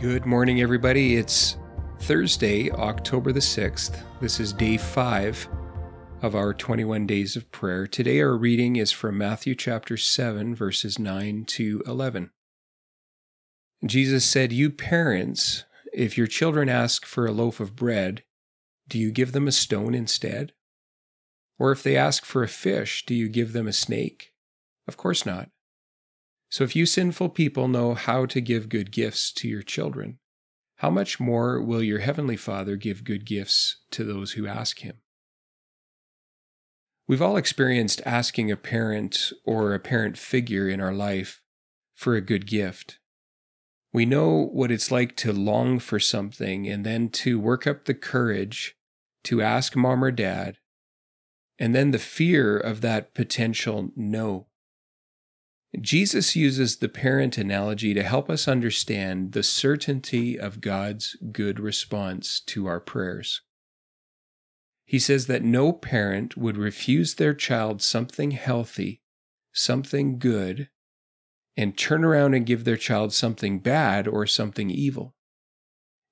Good morning, everybody. It's Thursday, October the 6th. This is day five of our 21 days of prayer. Today, our reading is from Matthew chapter 7, verses 9 to 11. Jesus said, You parents, if your children ask for a loaf of bread, do you give them a stone instead? Or if they ask for a fish, do you give them a snake? Of course not. So if you sinful people know how to give good gifts to your children, how much more will your heavenly Father give good gifts to those who ask him? We've all experienced asking a parent or a parent figure in our life for a good gift. We know what it's like to long for something and then to work up the courage to ask mom or dad, and then the fear of that potential no. Jesus uses the parent analogy to help us understand the certainty of God's good response to our prayers. He says that no parent would refuse their child something healthy, something good, and turn around and give their child something bad or something evil.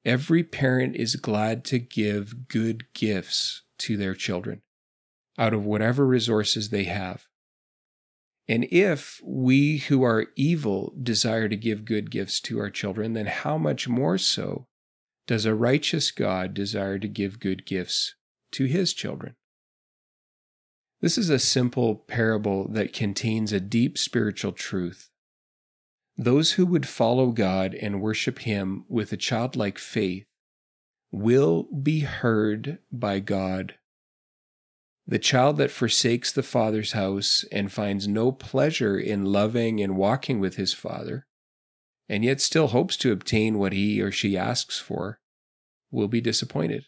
Every parent is glad to give good gifts to their children out of whatever resources they have. And if we who are evil desire to give good gifts to our children, then how much more so does a righteous God desire to give good gifts to his children? This is a simple parable that contains a deep spiritual truth. Those who would follow God and worship him with a childlike faith will be heard by God the child that forsakes the father's house and finds no pleasure in loving and walking with his father, and yet still hopes to obtain what he or she asks for, will be disappointed.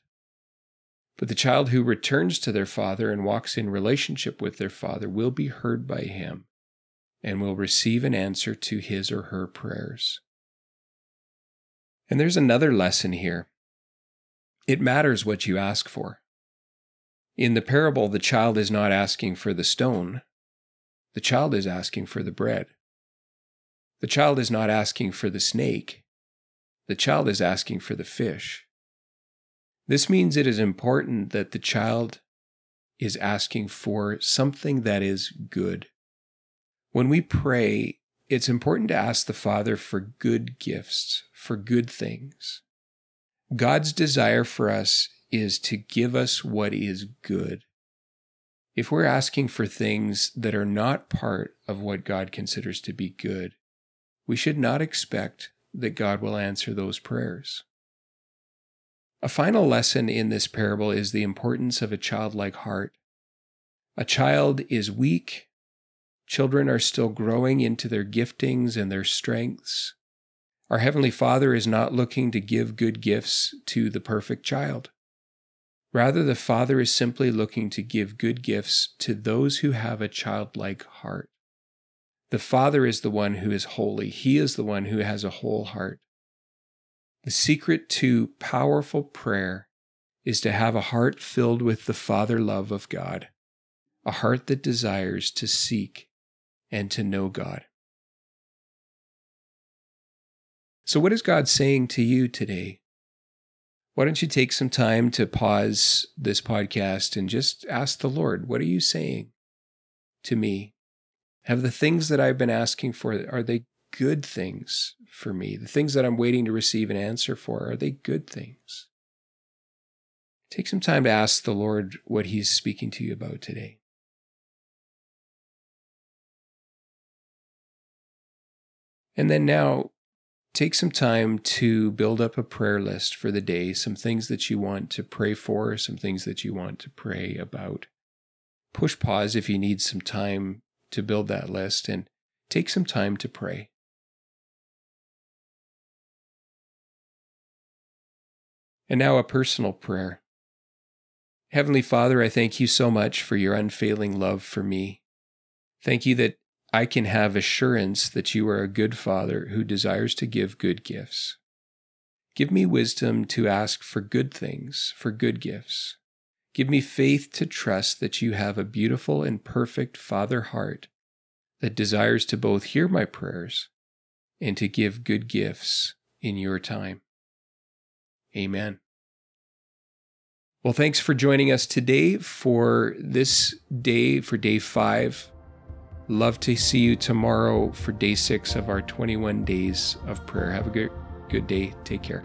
But the child who returns to their father and walks in relationship with their father will be heard by him and will receive an answer to his or her prayers. And there's another lesson here. It matters what you ask for. In the parable, the child is not asking for the stone, the child is asking for the bread. The child is not asking for the snake, the child is asking for the fish. This means it is important that the child is asking for something that is good. When we pray, it's important to ask the Father for good gifts, for good things. God's desire for us is to give us what is good. If we're asking for things that are not part of what God considers to be good, we should not expect that God will answer those prayers. A final lesson in this parable is the importance of a childlike heart. A child is weak. Children are still growing into their giftings and their strengths. Our Heavenly Father is not looking to give good gifts to the perfect child. Rather, the Father is simply looking to give good gifts to those who have a childlike heart. The Father is the one who is holy, He is the one who has a whole heart. The secret to powerful prayer is to have a heart filled with the Father love of God, a heart that desires to seek and to know God. So, what is God saying to you today? Why don't you take some time to pause this podcast and just ask the Lord, what are you saying to me? Have the things that I've been asking for, are they good things for me? The things that I'm waiting to receive an answer for, are they good things? Take some time to ask the Lord what He's speaking to you about today. And then now take some time to build up a prayer list for the day, some things that you want to pray for, some things that you want to pray about. Push pause if you need some time to build that list and take some time to pray. And now a personal prayer. Heavenly Father, I thank you so much for your unfailing love for me. Thank you that I can have assurance that you are a good Father who desires to give good gifts. Give me wisdom to ask for good things, for good gifts. Give me faith to trust that you have a beautiful and perfect Father heart that desires to both hear my prayers and to give good gifts in your time. Amen. Well, thanks for joining us today for this day, for day five. Love to see you tomorrow for day six of our 21 days of prayer. Have a good, good day. Take care.